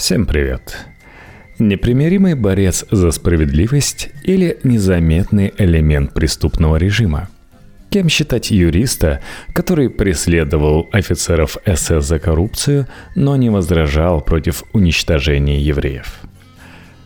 Всем привет! Непримиримый борец за справедливость или незаметный элемент преступного режима? Кем считать юриста, который преследовал офицеров СС за коррупцию, но не возражал против уничтожения евреев?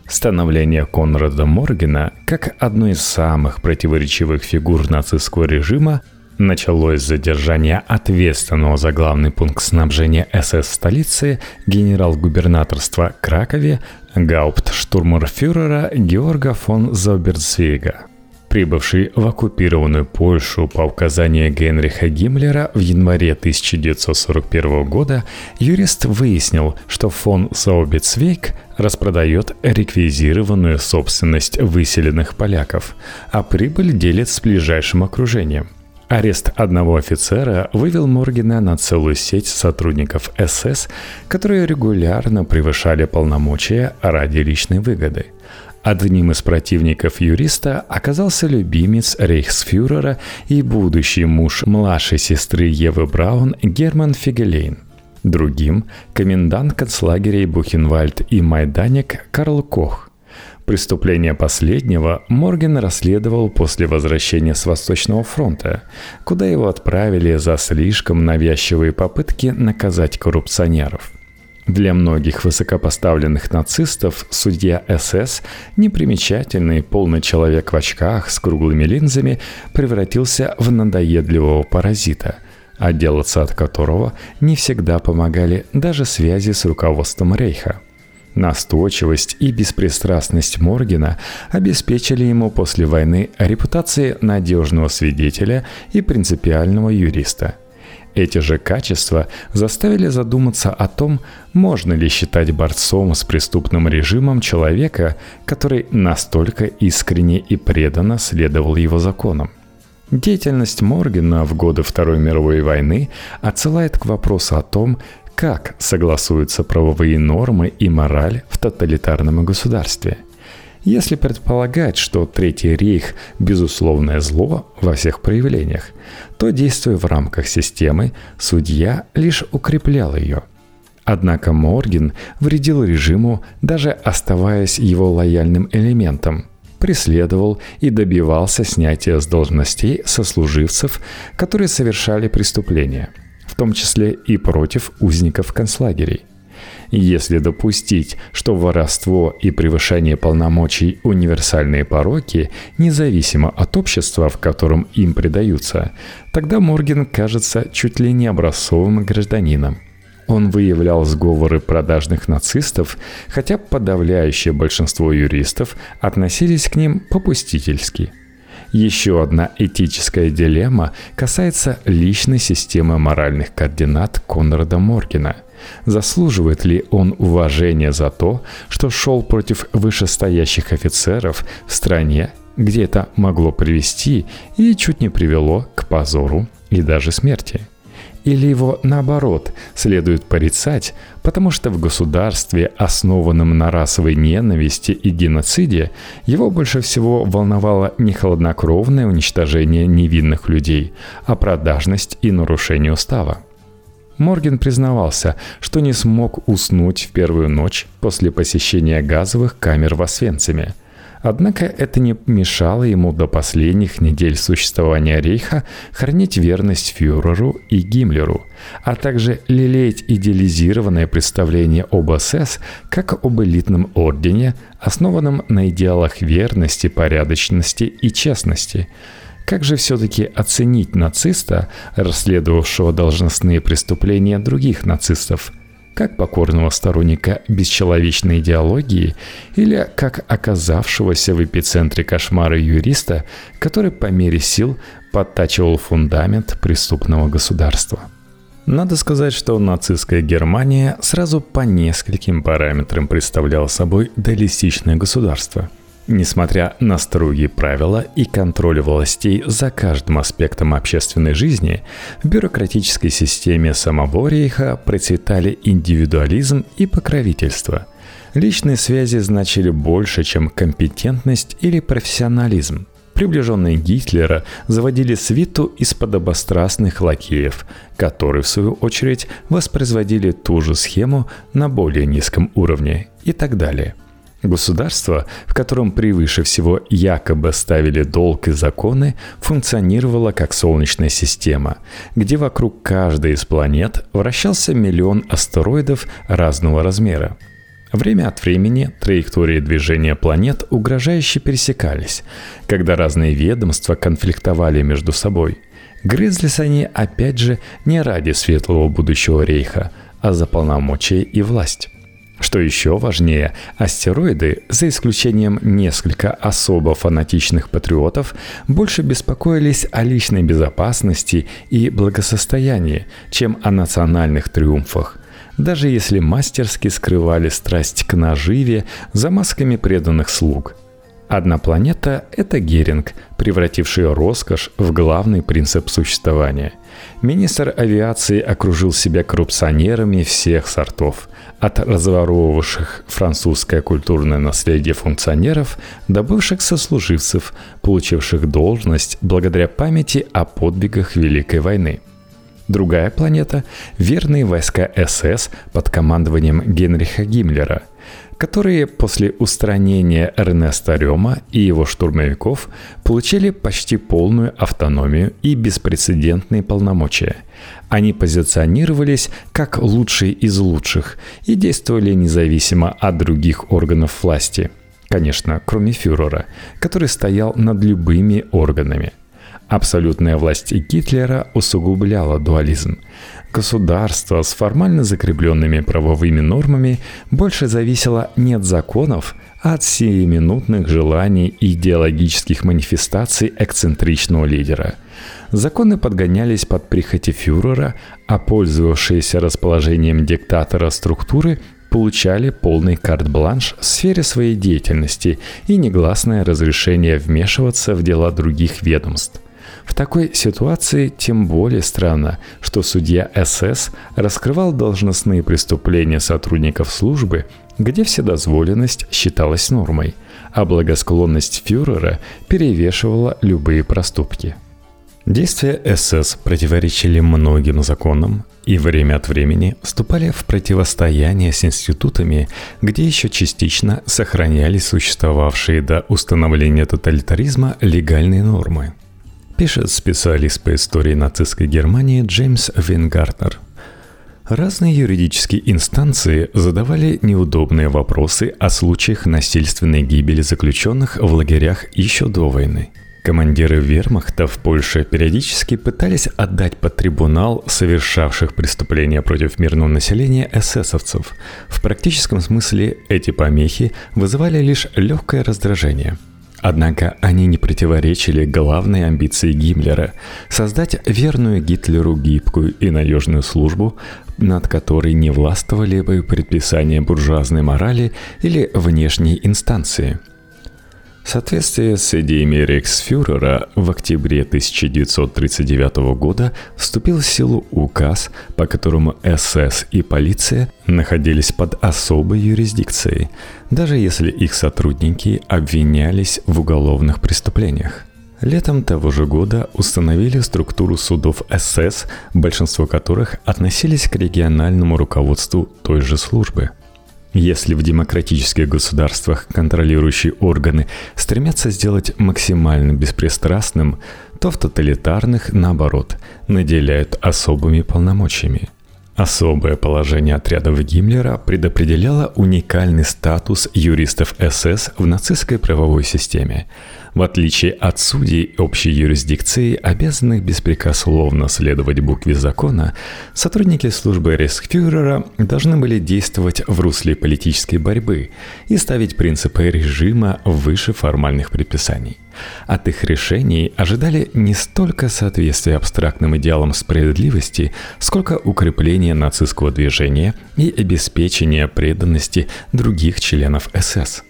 Становление Конрада Моргена как одной из самых противоречивых фигур нацистского режима Началось задержание ответственного за главный пункт снабжения СС столицы генерал-губернаторства Кракове гауптштурмерфюрера Георга фон Зауберцвейга. Прибывший в оккупированную Польшу по указанию Генриха Гиммлера в январе 1941 года, юрист выяснил, что фон Заубецвейк распродает реквизированную собственность выселенных поляков, а прибыль делит с ближайшим окружением – Арест одного офицера вывел Моргена на целую сеть сотрудников СС, которые регулярно превышали полномочия ради личной выгоды. Одним из противников юриста оказался любимец рейхсфюрера и будущий муж младшей сестры Евы Браун Герман Фигелейн. Другим – комендант концлагерей Бухенвальд и Майданик Карл Кох – Преступление последнего Морген расследовал после возвращения с Восточного фронта, куда его отправили за слишком навязчивые попытки наказать коррупционеров. Для многих высокопоставленных нацистов судья СС, непримечательный полный человек в очках с круглыми линзами, превратился в надоедливого паразита, отделаться от которого не всегда помогали даже связи с руководством Рейха – Настойчивость и беспристрастность Моргена обеспечили ему после войны репутации надежного свидетеля и принципиального юриста. Эти же качества заставили задуматься о том, можно ли считать борцом с преступным режимом человека, который настолько искренне и преданно следовал его законам. Деятельность Моргена в годы Второй мировой войны отсылает к вопросу о том, как согласуются правовые нормы и мораль в тоталитарном государстве. Если предполагать, что Третий рейх – безусловное зло во всех проявлениях, то, действуя в рамках системы, судья лишь укреплял ее. Однако Морген вредил режиму, даже оставаясь его лояльным элементом – преследовал и добивался снятия с должностей сослуживцев, которые совершали преступления – в том числе и против узников концлагерей. Если допустить, что воровство и превышение полномочий – универсальные пороки, независимо от общества, в котором им предаются, тогда Морген кажется чуть ли не образцовым гражданином. Он выявлял сговоры продажных нацистов, хотя подавляющее большинство юристов относились к ним попустительски – еще одна этическая дилемма касается личной системы моральных координат Конрада Моргена. Заслуживает ли он уважения за то, что шел против вышестоящих офицеров в стране, где это могло привести и чуть не привело к позору и даже смерти – или его, наоборот, следует порицать, потому что в государстве, основанном на расовой ненависти и геноциде, его больше всего волновало не холоднокровное уничтожение невинных людей, а продажность и нарушение устава. Морген признавался, что не смог уснуть в первую ночь после посещения газовых камер в Освенциме – Однако это не мешало ему до последних недель существования Рейха хранить верность фюреру и Гиммлеру, а также лелеять идеализированное представление об СС как об элитном ордене, основанном на идеалах верности, порядочности и честности. Как же все-таки оценить нациста, расследовавшего должностные преступления других нацистов – как покорного сторонника бесчеловечной идеологии или как оказавшегося в эпицентре кошмара юриста, который по мере сил подтачивал фундамент преступного государства. Надо сказать, что нацистская Германия сразу по нескольким параметрам представляла собой дуалистичное государство – Несмотря на строгие правила и контроль властей за каждым аспектом общественной жизни, в бюрократической системе самого рейха процветали индивидуализм и покровительство. Личные связи значили больше, чем компетентность или профессионализм. приближенные Гитлера заводили свиту из подобострастных лакеев, которые, в свою очередь, воспроизводили ту же схему на более низком уровне и так далее. Государство, в котором превыше всего якобы ставили долг и законы, функционировало как солнечная система, где вокруг каждой из планет вращался миллион астероидов разного размера – Время от времени траектории движения планет угрожающе пересекались, когда разные ведомства конфликтовали между собой. Грызлись они, опять же, не ради светлого будущего рейха, а за полномочия и власть. Что еще важнее, астероиды, за исключением несколько особо фанатичных патриотов, больше беспокоились о личной безопасности и благосостоянии, чем о национальных триумфах даже если мастерски скрывали страсть к наживе за масками преданных слуг. Одна планета – это Геринг, превративший роскошь в главный принцип существования. Министр авиации окружил себя коррупционерами всех сортов, от разворовывавших французское культурное наследие функционеров до бывших сослуживцев, получивших должность благодаря памяти о подвигах Великой войны – Другая планета – верные войска СС под командованием Генриха Гиммлера, которые после устранения Эрнеста Рема и его штурмовиков получили почти полную автономию и беспрецедентные полномочия. Они позиционировались как лучшие из лучших и действовали независимо от других органов власти. Конечно, кроме фюрера, который стоял над любыми органами – Абсолютная власть Гитлера усугубляла дуализм. Государство с формально закрепленными правовыми нормами больше зависело не от законов, а от сиюминутных желаний и идеологических манифестаций эксцентричного лидера. Законы подгонялись под прихоти фюрера, а пользовавшиеся расположением диктатора структуры получали полный карт-бланш в сфере своей деятельности и негласное разрешение вмешиваться в дела других ведомств. В такой ситуации тем более странно, что судья СС раскрывал должностные преступления сотрудников службы, где вседозволенность считалась нормой, а благосклонность фюрера перевешивала любые проступки. Действия СС противоречили многим законам и время от времени вступали в противостояние с институтами, где еще частично сохранялись существовавшие до установления тоталитаризма легальные нормы – пишет специалист по истории нацистской Германии Джеймс Вингартнер. Разные юридические инстанции задавали неудобные вопросы о случаях насильственной гибели заключенных в лагерях еще до войны. Командиры вермахта в Польше периодически пытались отдать под трибунал совершавших преступления против мирного населения эсэсовцев. В практическом смысле эти помехи вызывали лишь легкое раздражение – Однако они не противоречили главной амбиции Гиммлера – создать верную Гитлеру гибкую и надежную службу, над которой не властвовали бы предписания буржуазной морали или внешней инстанции – в соответствии с идеями рейхсфюрера в октябре 1939 года вступил в силу указ, по которому СС и полиция находились под особой юрисдикцией, даже если их сотрудники обвинялись в уголовных преступлениях. Летом того же года установили структуру судов СС, большинство которых относились к региональному руководству той же службы – если в демократических государствах контролирующие органы стремятся сделать максимально беспристрастным, то в тоталитарных, наоборот, наделяют особыми полномочиями. Особое положение отрядов Гиммлера предопределяло уникальный статус юристов СС в нацистской правовой системе – в отличие от судей общей юрисдикции, обязанных беспрекословно следовать букве закона, сотрудники службы Рейхсфюрера должны были действовать в русле политической борьбы и ставить принципы режима выше формальных предписаний. От их решений ожидали не столько соответствия абстрактным идеалам справедливости, сколько укрепления нацистского движения и обеспечения преданности других членов СС.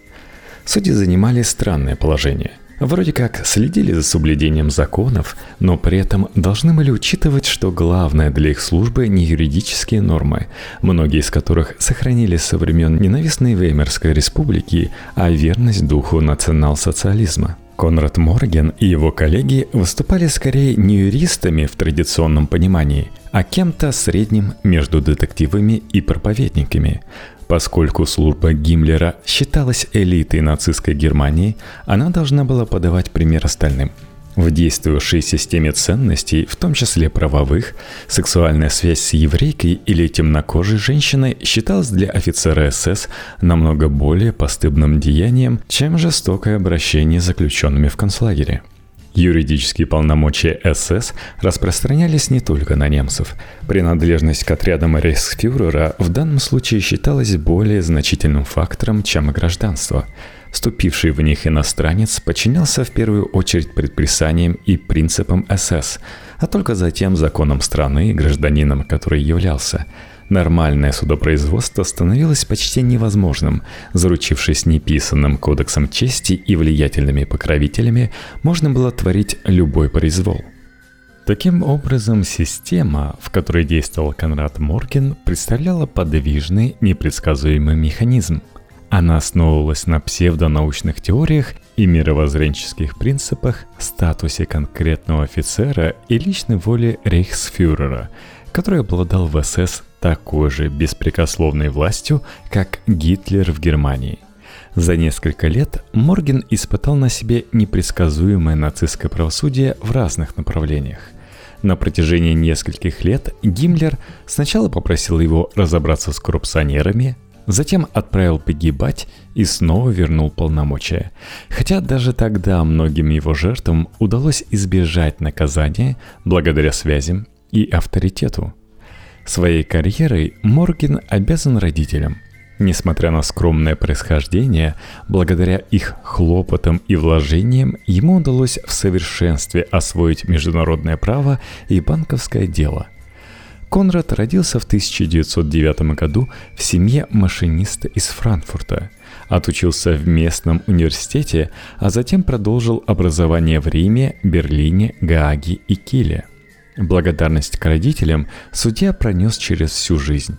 Судьи занимали странное положение – Вроде как следили за соблюдением законов, но при этом должны были учитывать, что главное для их службы не юридические нормы, многие из которых сохранились со времен ненавистной Веймарской республики, а верность духу национал-социализма – Конрад Морген и его коллеги выступали скорее не юристами в традиционном понимании, а кем-то средним между детективами и проповедниками. Поскольку служба Гиммлера считалась элитой нацистской Германии, она должна была подавать пример остальным – в действующей системе ценностей, в том числе правовых, сексуальная связь с еврейкой или темнокожей женщиной считалась для офицера СС намного более постыдным деянием, чем жестокое обращение с заключенными в концлагере. Юридические полномочия СС распространялись не только на немцев. Принадлежность к отрядам рейхсфюрера в данном случае считалась более значительным фактором, чем гражданство – Вступивший в них иностранец подчинялся в первую очередь предписаниям и принципам СС, а только затем законам страны и гражданином, который являлся. Нормальное судопроизводство становилось почти невозможным. Заручившись неписанным кодексом чести и влиятельными покровителями, можно было творить любой произвол. Таким образом, система, в которой действовал Конрад Морген, представляла подвижный, непредсказуемый механизм – она основывалась на псевдонаучных теориях и мировоззренческих принципах, статусе конкретного офицера и личной воле рейхсфюрера, который обладал в СС такой же беспрекословной властью, как Гитлер в Германии. За несколько лет Морген испытал на себе непредсказуемое нацистское правосудие в разных направлениях. На протяжении нескольких лет Гиммлер сначала попросил его разобраться с коррупционерами, Затем отправил погибать и снова вернул полномочия. Хотя даже тогда многим его жертвам удалось избежать наказания благодаря связям и авторитету. Своей карьерой Морген обязан родителям. Несмотря на скромное происхождение, благодаря их хлопотам и вложениям ему удалось в совершенстве освоить международное право и банковское дело – Конрад родился в 1909 году в семье машиниста из Франкфурта. Отучился в местном университете, а затем продолжил образование в Риме, Берлине, Гааге и Киле. Благодарность к родителям судья пронес через всю жизнь.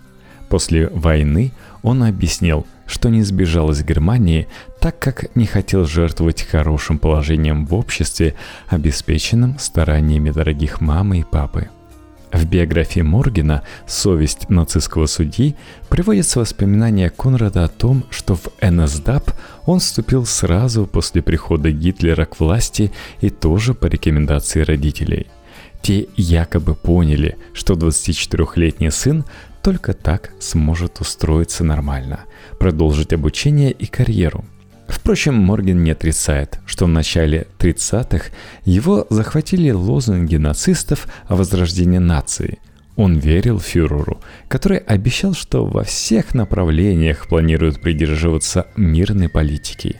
После войны он объяснил, что не сбежал из Германии, так как не хотел жертвовать хорошим положением в обществе, обеспеченным стараниями дорогих мамы и папы. В биографии Моргена «Совесть нацистского судьи» приводятся воспоминания Конрада о том, что в НСДАП он вступил сразу после прихода Гитлера к власти и тоже по рекомендации родителей. Те якобы поняли, что 24-летний сын только так сможет устроиться нормально, продолжить обучение и карьеру – Впрочем, Морген не отрицает, что в начале 30-х его захватили лозунги нацистов о возрождении нации. Он верил фюреру, который обещал, что во всех направлениях планирует придерживаться мирной политики.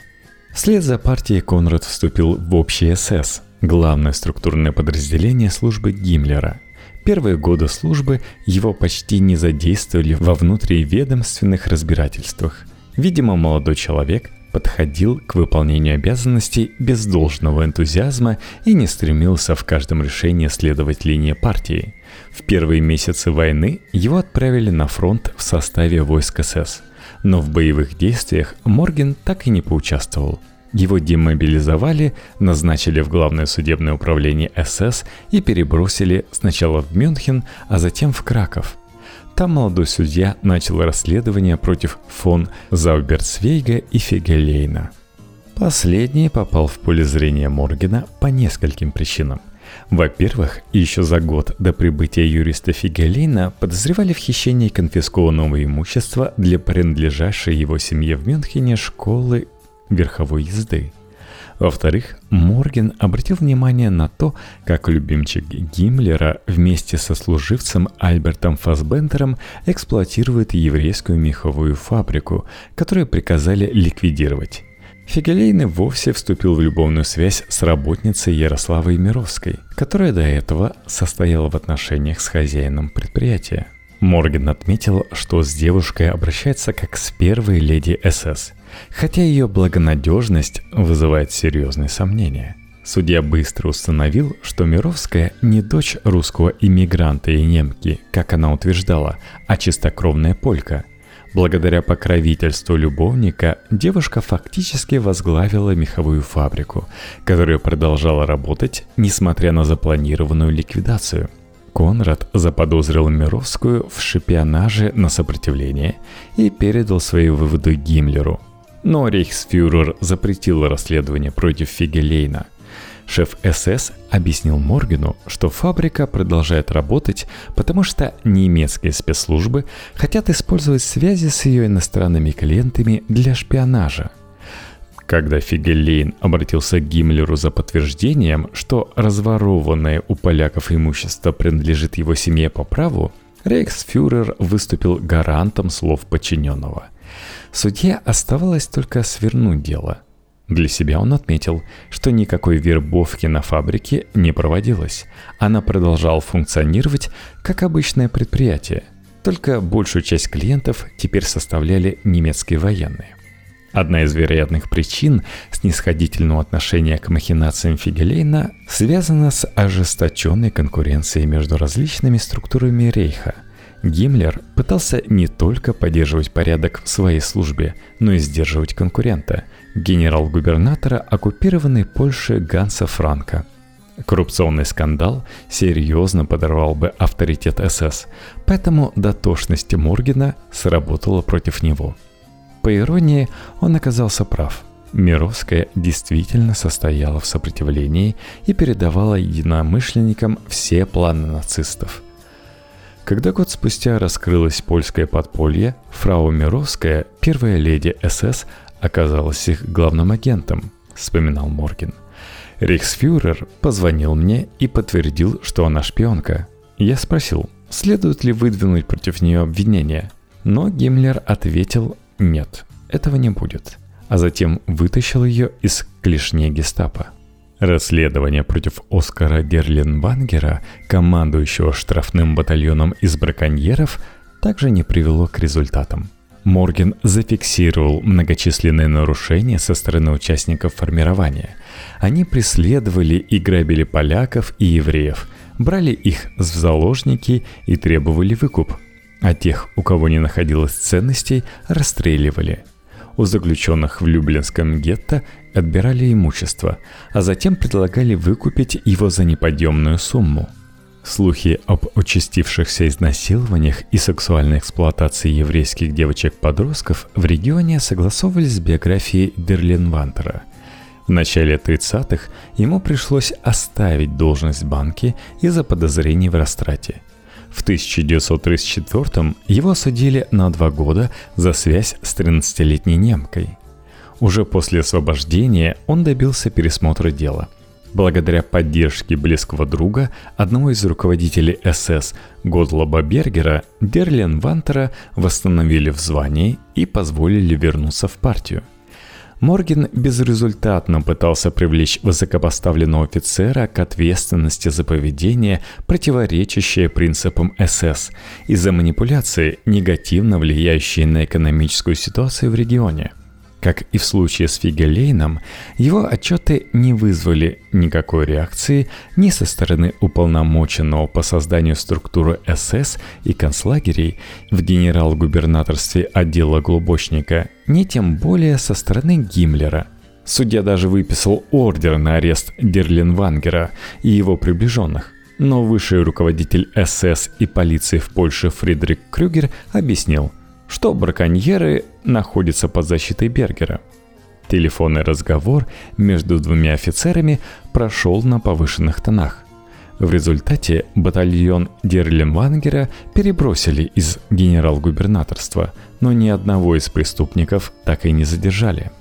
Вслед за партией Конрад вступил в общий СС, главное структурное подразделение службы Гиммлера. Первые годы службы его почти не задействовали во внутриведомственных разбирательствах. Видимо, молодой человек подходил к выполнению обязанностей без должного энтузиазма и не стремился в каждом решении следовать линии партии. В первые месяцы войны его отправили на фронт в составе войск СС, но в боевых действиях Морген так и не поучаствовал. Его демобилизовали, назначили в Главное судебное управление СС и перебросили сначала в Мюнхен, а затем в Краков – там молодой судья начал расследование против фон Зауберцвейга и Фигелейна. Последний попал в поле зрения Моргена по нескольким причинам. Во-первых, еще за год до прибытия юриста Фигелейна подозревали в хищении конфискованного имущества для принадлежащей его семье в Мюнхене школы верховой езды – во-вторых, Морген обратил внимание на то, как любимчик Гиммлера вместе со служивцем Альбертом Фасбендером эксплуатирует еврейскую меховую фабрику, которую приказали ликвидировать. Фигелейный вовсе вступил в любовную связь с работницей Ярославой Мировской, которая до этого состояла в отношениях с хозяином предприятия. Морген отметил, что с девушкой обращается как с первой леди СС – хотя ее благонадежность вызывает серьезные сомнения. Судья быстро установил, что Мировская не дочь русского иммигранта и немки, как она утверждала, а чистокровная полька. Благодаря покровительству любовника девушка фактически возглавила меховую фабрику, которая продолжала работать, несмотря на запланированную ликвидацию. Конрад заподозрил Мировскую в шпионаже на сопротивление и передал свои выводы Гиммлеру. Но рейхсфюрер запретил расследование против Фигелейна – Шеф СС объяснил Моргену, что фабрика продолжает работать, потому что немецкие спецслужбы хотят использовать связи с ее иностранными клиентами для шпионажа. Когда Фигелейн обратился к Гиммлеру за подтверждением, что разворованное у поляков имущество принадлежит его семье по праву, рейхсфюрер выступил гарантом слов подчиненного. Судье оставалось только свернуть дело – для себя он отметил, что никакой вербовки на фабрике не проводилось. Она продолжала функционировать как обычное предприятие, только большую часть клиентов теперь составляли немецкие военные. Одна из вероятных причин снисходительного отношения к махинациям Фигелейна связана с ожесточенной конкуренцией между различными структурами Рейха – Гиммлер пытался не только поддерживать порядок в своей службе, но и сдерживать конкурента, генерал-губернатора оккупированной Польши Ганса Франка. Коррупционный скандал серьезно подорвал бы авторитет СС, поэтому дотошность Моргена сработала против него. По иронии, он оказался прав. Мировская действительно состояла в сопротивлении и передавала единомышленникам все планы нацистов – когда год спустя раскрылось польское подполье, фрау Мировская, первая леди СС, оказалась их главным агентом, вспоминал Морген. Рейхсфюрер позвонил мне и подтвердил, что она шпионка. Я спросил, следует ли выдвинуть против нее обвинение, но Гиммлер ответил «нет, этого не будет», а затем вытащил ее из клешни гестапо. Расследование против Оскара Герленбангера, командующего штрафным батальоном из браконьеров, также не привело к результатам. Морген зафиксировал многочисленные нарушения со стороны участников формирования. Они преследовали и грабили поляков и евреев, брали их в заложники и требовали выкуп. А тех, у кого не находилось ценностей, расстреливали – у заключенных в Люблинском гетто отбирали имущество, а затем предлагали выкупить его за неподъемную сумму. Слухи об участившихся изнасилованиях и сексуальной эксплуатации еврейских девочек-подростков в регионе согласовывались с биографией Дерлинвантера. В начале 30-х ему пришлось оставить должность в банке из-за подозрений в растрате – в 1934 его осудили на два года за связь с 13-летней немкой. Уже после освобождения он добился пересмотра дела. Благодаря поддержке близкого друга, одного из руководителей СС Годлоба Бергера, Дерлин Вантера восстановили в звании и позволили вернуться в партию – Морген безрезультатно пытался привлечь высокопоставленного офицера к ответственности за поведение, противоречащее принципам СС, из-за манипуляции, негативно влияющие на экономическую ситуацию в регионе – как и в случае с Фигелейном, его отчеты не вызвали никакой реакции ни со стороны уполномоченного по созданию структуры СС и концлагерей в генерал-губернаторстве отдела Глубочника, ни тем более со стороны Гиммлера. Судья даже выписал ордер на арест Дерлинвангера и его приближенных. Но высший руководитель СС и полиции в Польше Фридрик Крюгер объяснил – что браконьеры находятся под защитой Бергера. Телефонный разговор между двумя офицерами прошел на повышенных тонах. В результате батальон Дерлинвангера перебросили из генерал-губернаторства, но ни одного из преступников так и не задержали.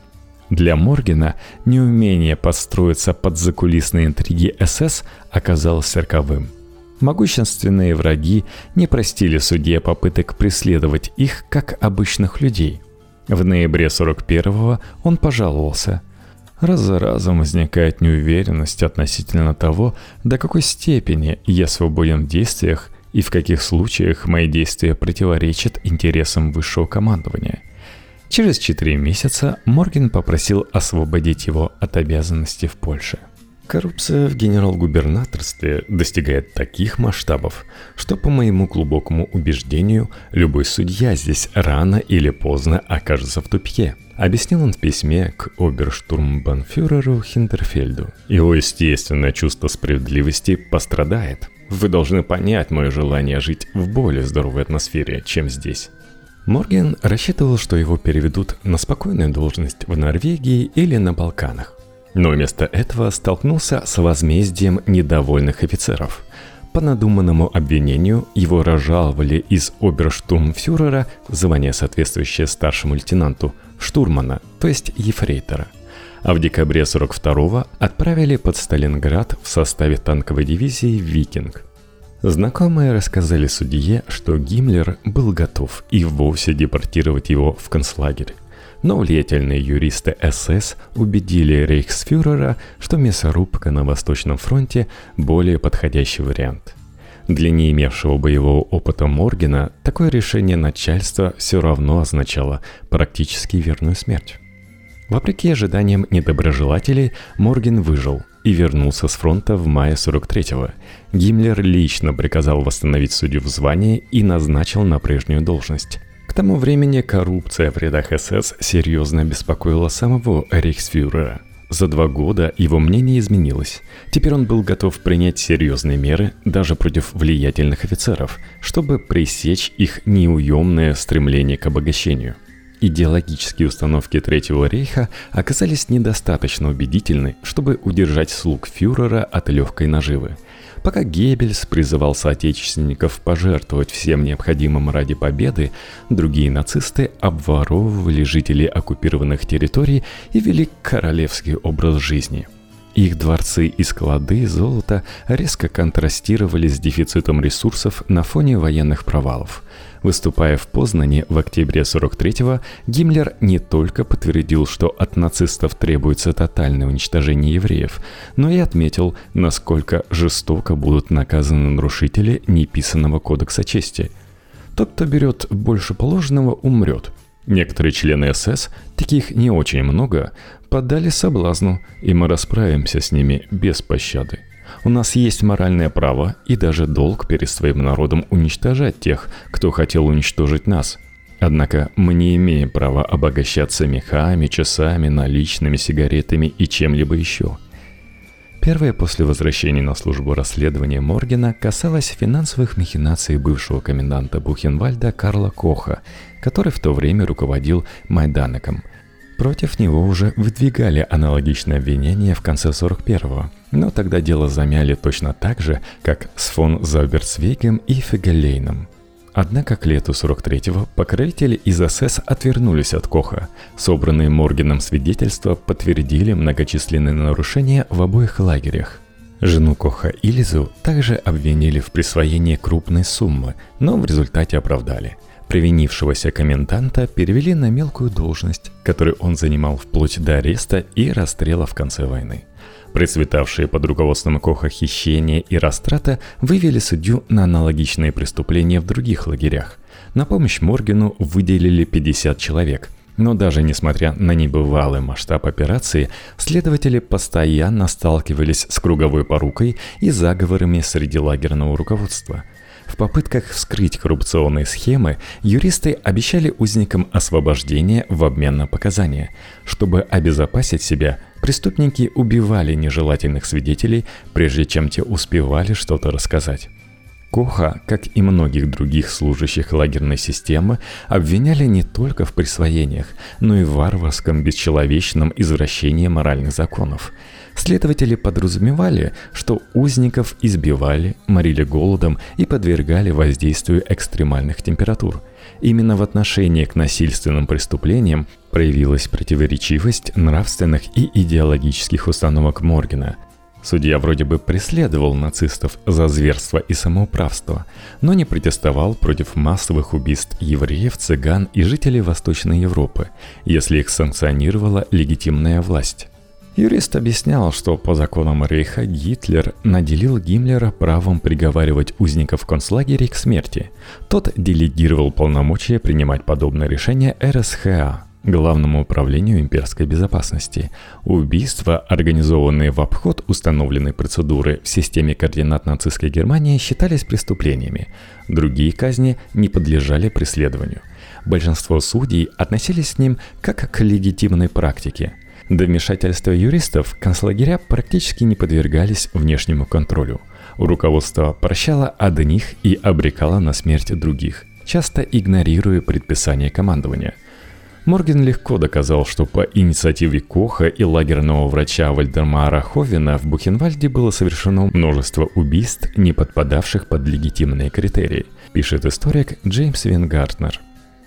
Для Моргена неумение подстроиться под закулисные интриги СС оказалось роковым – Могущественные враги не простили судье попыток преследовать их как обычных людей. В ноябре 41-го он пожаловался. Раз за разом возникает неуверенность относительно того, до какой степени я свободен в действиях и в каких случаях мои действия противоречат интересам высшего командования. Через четыре месяца Морген попросил освободить его от обязанностей в Польше – Коррупция в генерал-губернаторстве достигает таких масштабов, что, по моему глубокому убеждению, любой судья здесь рано или поздно окажется в тупике. Объяснил он в письме к оберштурмбанфюреру Хинтерфельду. Его естественное чувство справедливости пострадает. Вы должны понять мое желание жить в более здоровой атмосфере, чем здесь. Морген рассчитывал, что его переведут на спокойную должность в Норвегии или на Балканах. Но вместо этого столкнулся с возмездием недовольных офицеров. По надуманному обвинению его разжаловали из оберштурмфюрера, звание соответствующее старшему лейтенанту, штурмана, то есть ефрейтора. А в декабре 42-го отправили под Сталинград в составе танковой дивизии «Викинг». Знакомые рассказали судье, что Гиммлер был готов и вовсе депортировать его в концлагерь но влиятельные юристы СС убедили рейхсфюрера, что мясорубка на Восточном фронте – более подходящий вариант. Для не имевшего боевого опыта Моргена такое решение начальства все равно означало практически верную смерть. Вопреки ожиданиям недоброжелателей, Морген выжил и вернулся с фронта в мае 43-го. Гиммлер лично приказал восстановить судью в звании и назначил на прежнюю должность – к тому времени коррупция в рядах СС серьезно беспокоила самого рейхсфюрера. За два года его мнение изменилось. Теперь он был готов принять серьезные меры даже против влиятельных офицеров, чтобы пресечь их неуемное стремление к обогащению. Идеологические установки Третьего рейха оказались недостаточно убедительны, чтобы удержать слуг фюрера от легкой наживы – Пока Геббельс призывал соотечественников пожертвовать всем необходимым ради победы, другие нацисты обворовывали жителей оккупированных территорий и вели королевский образ жизни – их дворцы и склады золота резко контрастировали с дефицитом ресурсов на фоне военных провалов. Выступая в Познане в октябре 43-го, Гиммлер не только подтвердил, что от нацистов требуется тотальное уничтожение евреев, но и отметил, насколько жестоко будут наказаны нарушители неписанного кодекса чести. Тот, кто берет больше положенного, умрет – Некоторые члены СС, таких не очень много, поддали соблазну, и мы расправимся с ними без пощады. У нас есть моральное право и даже долг перед своим народом уничтожать тех, кто хотел уничтожить нас. Однако мы не имеем права обогащаться мехами, часами, наличными, сигаретами и чем-либо еще. Первое после возвращения на службу расследования Моргена касалось финансовых махинаций бывшего коменданта Бухенвальда Карла Коха, который в то время руководил Майданеком. Против него уже выдвигали аналогичное обвинение в конце 41-го, но тогда дело замяли точно так же, как с фон Заберцвейгом и Фегелейном – Однако к лету 43-го покровители из СС отвернулись от Коха. Собранные Моргеном свидетельства подтвердили многочисленные нарушения в обоих лагерях. Жену Коха Илизу также обвинили в присвоении крупной суммы, но в результате оправдали. Привинившегося коменданта перевели на мелкую должность, которую он занимал вплоть до ареста и расстрела в конце войны. Процветавшие под руководством Коха хищения и растрата вывели судью на аналогичные преступления в других лагерях. На помощь Моргену выделили 50 человек. Но даже несмотря на небывалый масштаб операции, следователи постоянно сталкивались с круговой порукой и заговорами среди лагерного руководства – в попытках вскрыть коррупционные схемы юристы обещали узникам освобождение в обмен на показания. Чтобы обезопасить себя, преступники убивали нежелательных свидетелей, прежде чем те успевали что-то рассказать. Коха, как и многих других служащих лагерной системы, обвиняли не только в присвоениях, но и в варварском бесчеловечном извращении моральных законов – Следователи подразумевали, что узников избивали, морили голодом и подвергали воздействию экстремальных температур. Именно в отношении к насильственным преступлениям проявилась противоречивость нравственных и идеологических установок Моргена. Судья вроде бы преследовал нацистов за зверство и самоуправство, но не протестовал против массовых убийств евреев, цыган и жителей Восточной Европы, если их санкционировала легитимная власть. Юрист объяснял, что по законам Рейха Гитлер наделил Гиммлера правом приговаривать узников концлагерей к смерти. Тот делегировал полномочия принимать подобное решение РСХА. Главному управлению имперской безопасности. Убийства, организованные в обход установленной процедуры в системе координат нацистской Германии, считались преступлениями. Другие казни не подлежали преследованию. Большинство судей относились к ним как к легитимной практике. До вмешательства юристов концлагеря практически не подвергались внешнему контролю. Руководство прощало одних и обрекало на смерть других, часто игнорируя предписания командования – Морген легко доказал, что по инициативе Коха и лагерного врача Вальдемара Ховина в Бухенвальде было совершено множество убийств, не подпадавших под легитимные критерии, пишет историк Джеймс Вингартнер.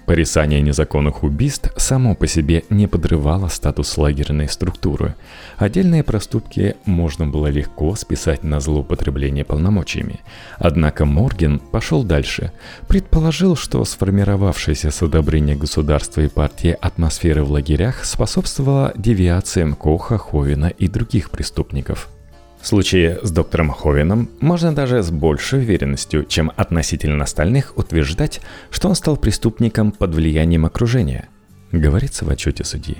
Порицание незаконных убийств само по себе не подрывало статус лагерной структуры. Отдельные проступки можно было легко списать на злоупотребление полномочиями. Однако Морген пошел дальше. Предположил, что сформировавшееся с одобрения государства и партии атмосфера в лагерях способствовала девиациям Коха, Ховина и других преступников – в случае с доктором Ховином можно даже с большей уверенностью, чем относительно остальных, утверждать, что он стал преступником под влиянием окружения. Говорится в отчете судьи.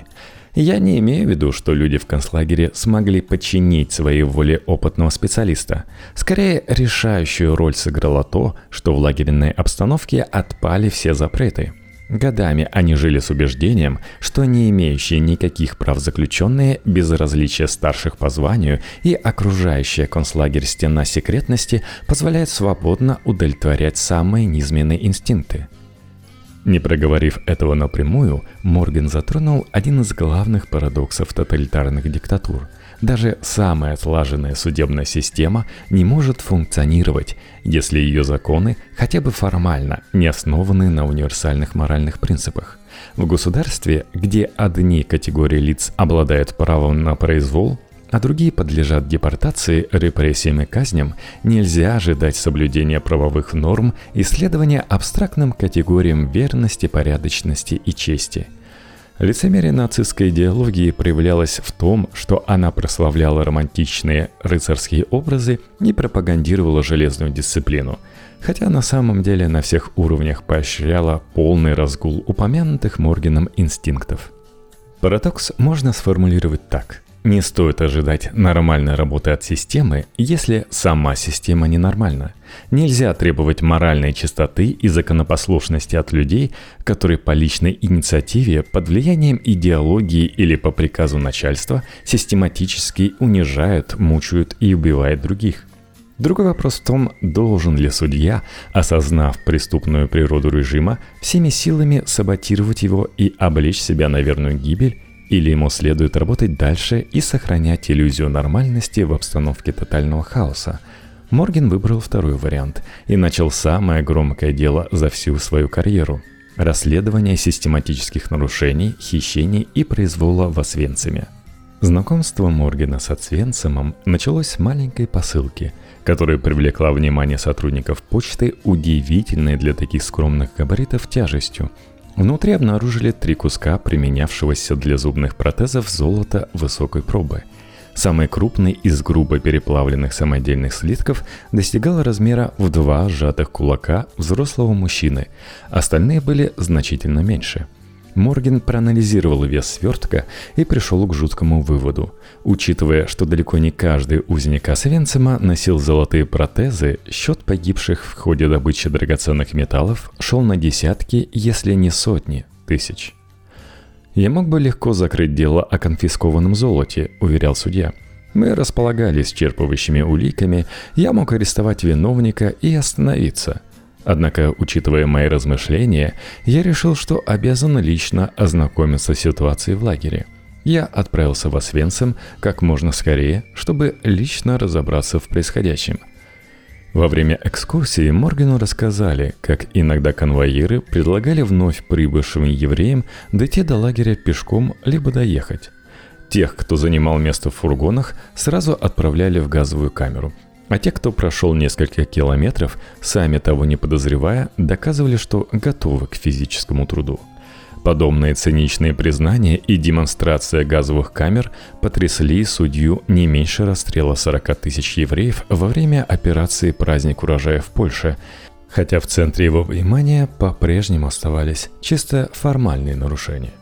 Я не имею в виду, что люди в концлагере смогли подчинить своей воле опытного специалиста. Скорее, решающую роль сыграло то, что в лагерной обстановке отпали все запреты – Годами они жили с убеждением, что не имеющие никаких прав заключенные, безразличие старших по званию и окружающая концлагерь стена секретности позволяет свободно удовлетворять самые низменные инстинкты. Не проговорив этого напрямую, Морген затронул один из главных парадоксов тоталитарных диктатур – даже самая отлаженная судебная система не может функционировать, если ее законы хотя бы формально не основаны на универсальных моральных принципах. В государстве, где одни категории лиц обладают правом на произвол, а другие подлежат депортации, репрессиям и казням, нельзя ожидать соблюдения правовых норм и следования абстрактным категориям верности, порядочности и чести – Лицемерие нацистской идеологии проявлялось в том, что она прославляла романтичные рыцарские образы и пропагандировала железную дисциплину, хотя на самом деле на всех уровнях поощряла полный разгул упомянутых Моргеном инстинктов. Парадокс можно сформулировать так – не стоит ожидать нормальной работы от системы, если сама система ненормальна. Нельзя требовать моральной чистоты и законопослушности от людей, которые по личной инициативе, под влиянием идеологии или по приказу начальства систематически унижают, мучают и убивают других. Другой вопрос в том, должен ли судья, осознав преступную природу режима, всеми силами саботировать его и облечь себя на верную гибель, или ему следует работать дальше и сохранять иллюзию нормальности в обстановке тотального хаоса. Морген выбрал второй вариант и начал самое громкое дело за всю свою карьеру – расследование систематических нарушений, хищений и произвола в Освенциме. Знакомство Моргена с Освенцимом началось с маленькой посылки, которая привлекла внимание сотрудников почты удивительной для таких скромных габаритов тяжестью – Внутри обнаружили три куска применявшегося для зубных протезов золота высокой пробы. Самый крупный из грубо переплавленных самодельных слитков достигал размера в два сжатых кулака взрослого мужчины, остальные были значительно меньше – Морген проанализировал вес свертка и пришел к жуткому выводу. Учитывая, что далеко не каждый узник Освенцима носил золотые протезы, счет погибших в ходе добычи драгоценных металлов шел на десятки, если не сотни, тысяч. «Я мог бы легко закрыть дело о конфискованном золоте», – уверял судья. «Мы располагали исчерпывающими уликами, я мог арестовать виновника и остановиться – Однако, учитывая мои размышления, я решил, что обязан лично ознакомиться с ситуацией в лагере. Я отправился в Освенцим как можно скорее, чтобы лично разобраться в происходящем. Во время экскурсии Моргану рассказали, как иногда конвоиры предлагали вновь прибывшим евреям дойти до лагеря пешком либо доехать. Тех, кто занимал место в фургонах, сразу отправляли в газовую камеру – а те, кто прошел несколько километров, сами того не подозревая, доказывали, что готовы к физическому труду. Подобные циничные признания и демонстрация газовых камер потрясли судью не меньше расстрела 40 тысяч евреев во время операции «Праздник урожая» в Польше, хотя в центре его внимания по-прежнему оставались чисто формальные нарушения.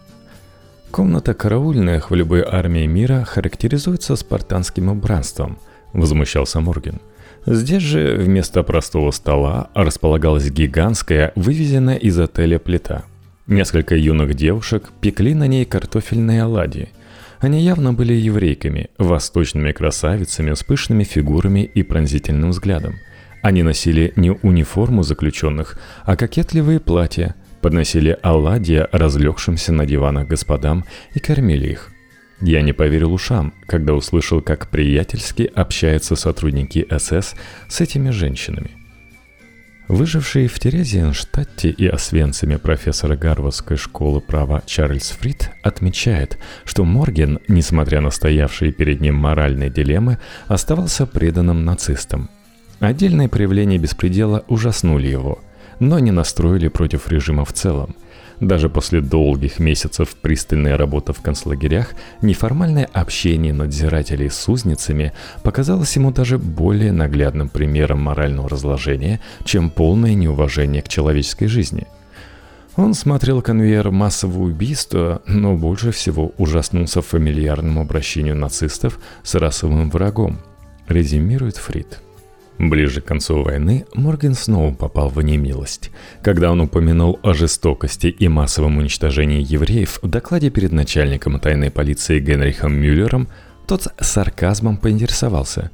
Комната караульных в любой армии мира характеризуется спартанским убранством, возмущался Морген. Здесь же вместо простого стола располагалась гигантская, вывезенная из отеля плита. Несколько юных девушек пекли на ней картофельные оладьи. Они явно были еврейками, восточными красавицами с пышными фигурами и пронзительным взглядом. Они носили не униформу заключенных, а кокетливые платья – подносили оладья разлегшимся на диванах господам и кормили их. Я не поверил ушам, когда услышал, как приятельски общаются сотрудники СС с этими женщинами. Выживший в Терезиенштадте и Освенциме профессор Гарвардской школы права Чарльз Фрид отмечает, что Морген, несмотря на стоявшие перед ним моральные дилеммы, оставался преданным нацистам. Отдельные проявления беспредела ужаснули его – но не настроили против режима в целом. Даже после долгих месяцев пристальной работы в концлагерях, неформальное общение надзирателей с узницами показалось ему даже более наглядным примером морального разложения, чем полное неуважение к человеческой жизни. Он смотрел конвейер массового убийства, но больше всего ужаснулся фамильярному обращению нацистов с расовым врагом, резюмирует Фрид. Ближе к концу войны Морген снова попал в немилость. Когда он упомянул о жестокости и массовом уничтожении евреев в докладе перед начальником тайной полиции Генрихом Мюллером, тот с сарказмом поинтересовался,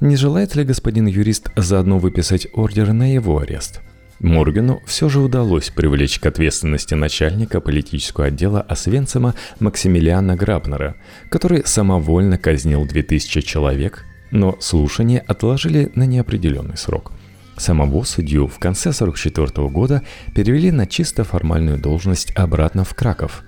не желает ли господин юрист заодно выписать ордер на его арест. Моргану все же удалось привлечь к ответственности начальника политического отдела Освенцима Максимилиана Грабнера, который самовольно казнил 2000 человек – но слушание отложили на неопределенный срок. Самого судью в конце 1944 года перевели на чисто формальную должность обратно в Краков.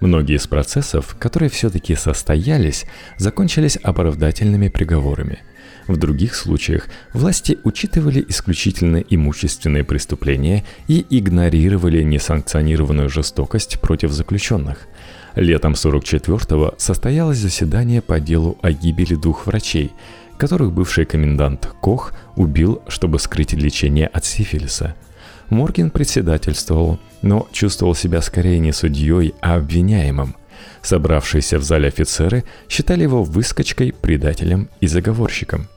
Многие из процессов, которые все-таки состоялись, закончились оправдательными приговорами. В других случаях власти учитывали исключительно имущественные преступления и игнорировали несанкционированную жестокость против заключенных – Летом 44-го состоялось заседание по делу о гибели двух врачей, которых бывший комендант Кох убил, чтобы скрыть лечение от сифилиса. Морген председательствовал, но чувствовал себя скорее не судьей, а обвиняемым. Собравшиеся в зале офицеры считали его выскочкой, предателем и заговорщиком.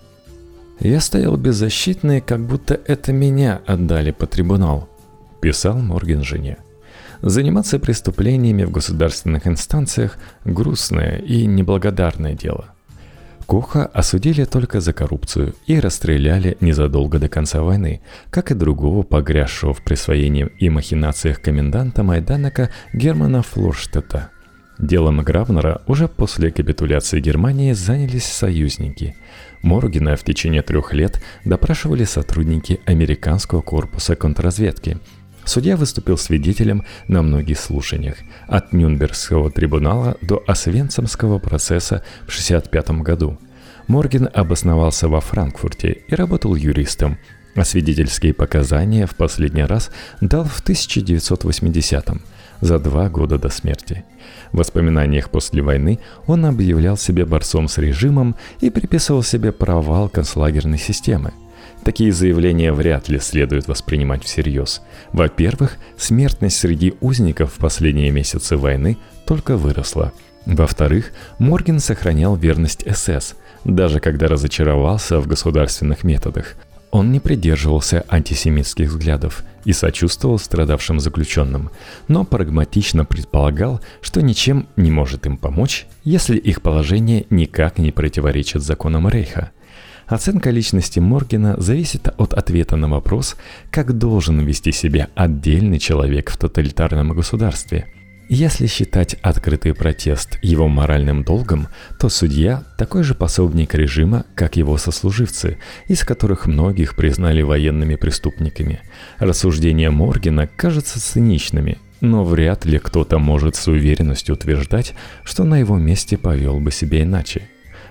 «Я стоял беззащитный, как будто это меня отдали по трибунал», – писал Морген жене. Заниматься преступлениями в государственных инстанциях – грустное и неблагодарное дело. Коха осудили только за коррупцию и расстреляли незадолго до конца войны, как и другого погрязшего в присвоении и махинациях коменданта Майданака Германа Флорштета. Делом Гравнера уже после капитуляции Германии занялись союзники. Моргина в течение трех лет допрашивали сотрудники американского корпуса контрразведки – Судья выступил свидетелем на многих слушаниях, от Нюнбергского трибунала до Освенцимского процесса в 1965 году. Морген обосновался во Франкфурте и работал юристом, а свидетельские показания в последний раз дал в 1980-м, за два года до смерти. В воспоминаниях после войны он объявлял себя борцом с режимом и приписывал себе провал концлагерной системы – Такие заявления вряд ли следует воспринимать всерьез. Во-первых, смертность среди узников в последние месяцы войны только выросла. Во-вторых, Морген сохранял верность СС, даже когда разочаровался в государственных методах. Он не придерживался антисемитских взглядов и сочувствовал страдавшим заключенным, но прагматично предполагал, что ничем не может им помочь, если их положение никак не противоречит законам Рейха – Оценка личности Моргена зависит от ответа на вопрос, как должен вести себя отдельный человек в тоталитарном государстве. Если считать открытый протест его моральным долгом, то судья такой же пособник режима, как его сослуживцы, из которых многих признали военными преступниками. Рассуждения Моргена кажутся циничными, но вряд ли кто-то может с уверенностью утверждать, что на его месте повел бы себя иначе.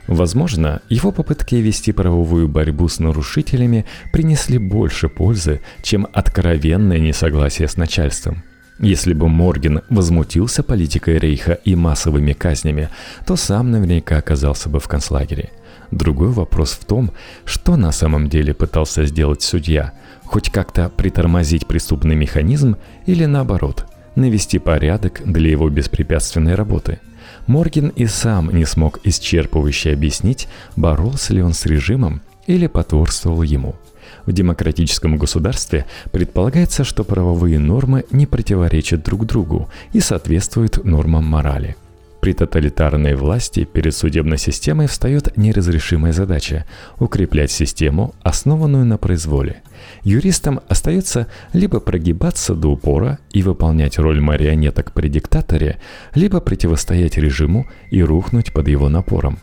Возможно, его попытки вести правовую борьбу с нарушителями принесли больше пользы, чем откровенное несогласие с начальством. Если бы Морген возмутился политикой Рейха и массовыми казнями, то сам наверняка оказался бы в концлагере. Другой вопрос в том, что на самом деле пытался сделать судья – хоть как-то притормозить преступный механизм или наоборот – навести порядок для его беспрепятственной работы. Морген и сам не смог исчерпывающе объяснить, боролся ли он с режимом или потворствовал ему. В демократическом государстве предполагается, что правовые нормы не противоречат друг другу и соответствуют нормам морали – при тоталитарной власти перед судебной системой встает неразрешимая задача – укреплять систему, основанную на произволе. Юристам остается либо прогибаться до упора и выполнять роль марионеток при диктаторе, либо противостоять режиму и рухнуть под его напором.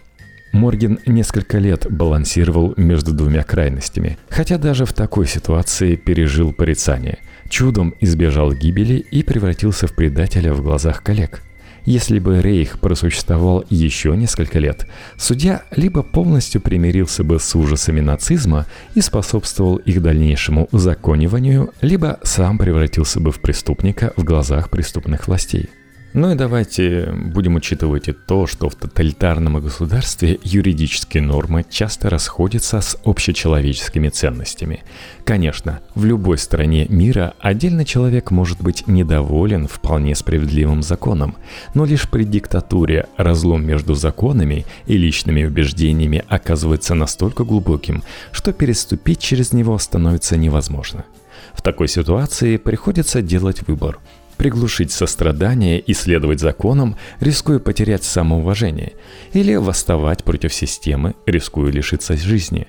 Морген несколько лет балансировал между двумя крайностями, хотя даже в такой ситуации пережил порицание. Чудом избежал гибели и превратился в предателя в глазах коллег – если бы Рейх просуществовал еще несколько лет, судья либо полностью примирился бы с ужасами нацизма и способствовал их дальнейшему узакониванию, либо сам превратился бы в преступника в глазах преступных властей. Ну и давайте будем учитывать и то, что в тоталитарном государстве юридические нормы часто расходятся с общечеловеческими ценностями. Конечно, в любой стране мира отдельный человек может быть недоволен вполне справедливым законом, но лишь при диктатуре разлом между законами и личными убеждениями оказывается настолько глубоким, что переступить через него становится невозможно. В такой ситуации приходится делать выбор – приглушить сострадание и следовать законам, рискуя потерять самоуважение, или восставать против системы, рискуя лишиться жизни.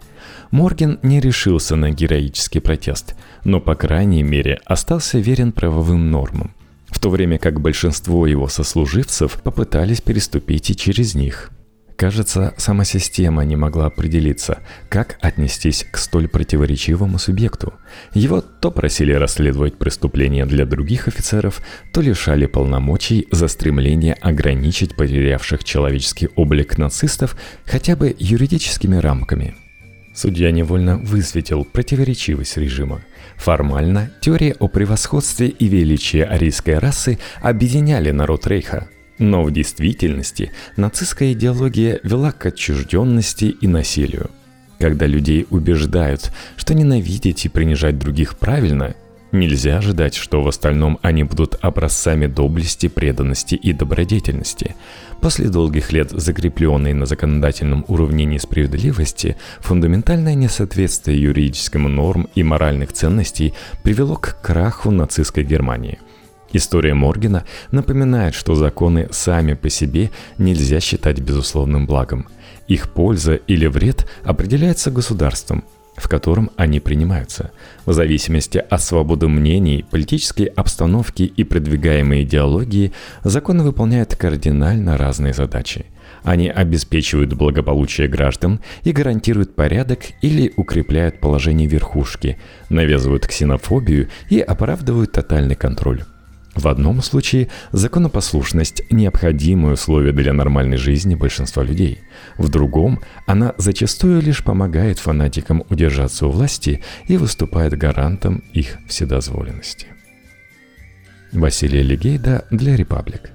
Морген не решился на героический протест, но, по крайней мере, остался верен правовым нормам, в то время как большинство его сослуживцев попытались переступить и через них – Кажется, сама система не могла определиться, как отнестись к столь противоречивому субъекту. Его то просили расследовать преступления для других офицеров, то лишали полномочий за стремление ограничить потерявших человеческий облик нацистов хотя бы юридическими рамками. Судья невольно высветил противоречивость режима. Формально теория о превосходстве и величии арийской расы объединяли народ Рейха – но в действительности нацистская идеология вела к отчужденности и насилию. Когда людей убеждают, что ненавидеть и принижать других правильно, нельзя ожидать, что в остальном они будут образцами доблести, преданности и добродетельности. После долгих лет закрепленной на законодательном уровне несправедливости, фундаментальное несоответствие юридическим норм и моральных ценностей привело к краху нацистской Германии – История Моргена напоминает, что законы сами по себе нельзя считать безусловным благом. Их польза или вред определяется государством, в котором они принимаются. В зависимости от свободы мнений, политической обстановки и продвигаемой идеологии, законы выполняют кардинально разные задачи. Они обеспечивают благополучие граждан и гарантируют порядок или укрепляют положение верхушки, навязывают ксенофобию и оправдывают тотальный контроль. В одном случае законопослушность – необходимое условие для нормальной жизни большинства людей. В другом она зачастую лишь помогает фанатикам удержаться у власти и выступает гарантом их вседозволенности. Василий Легейда для «Репаблик».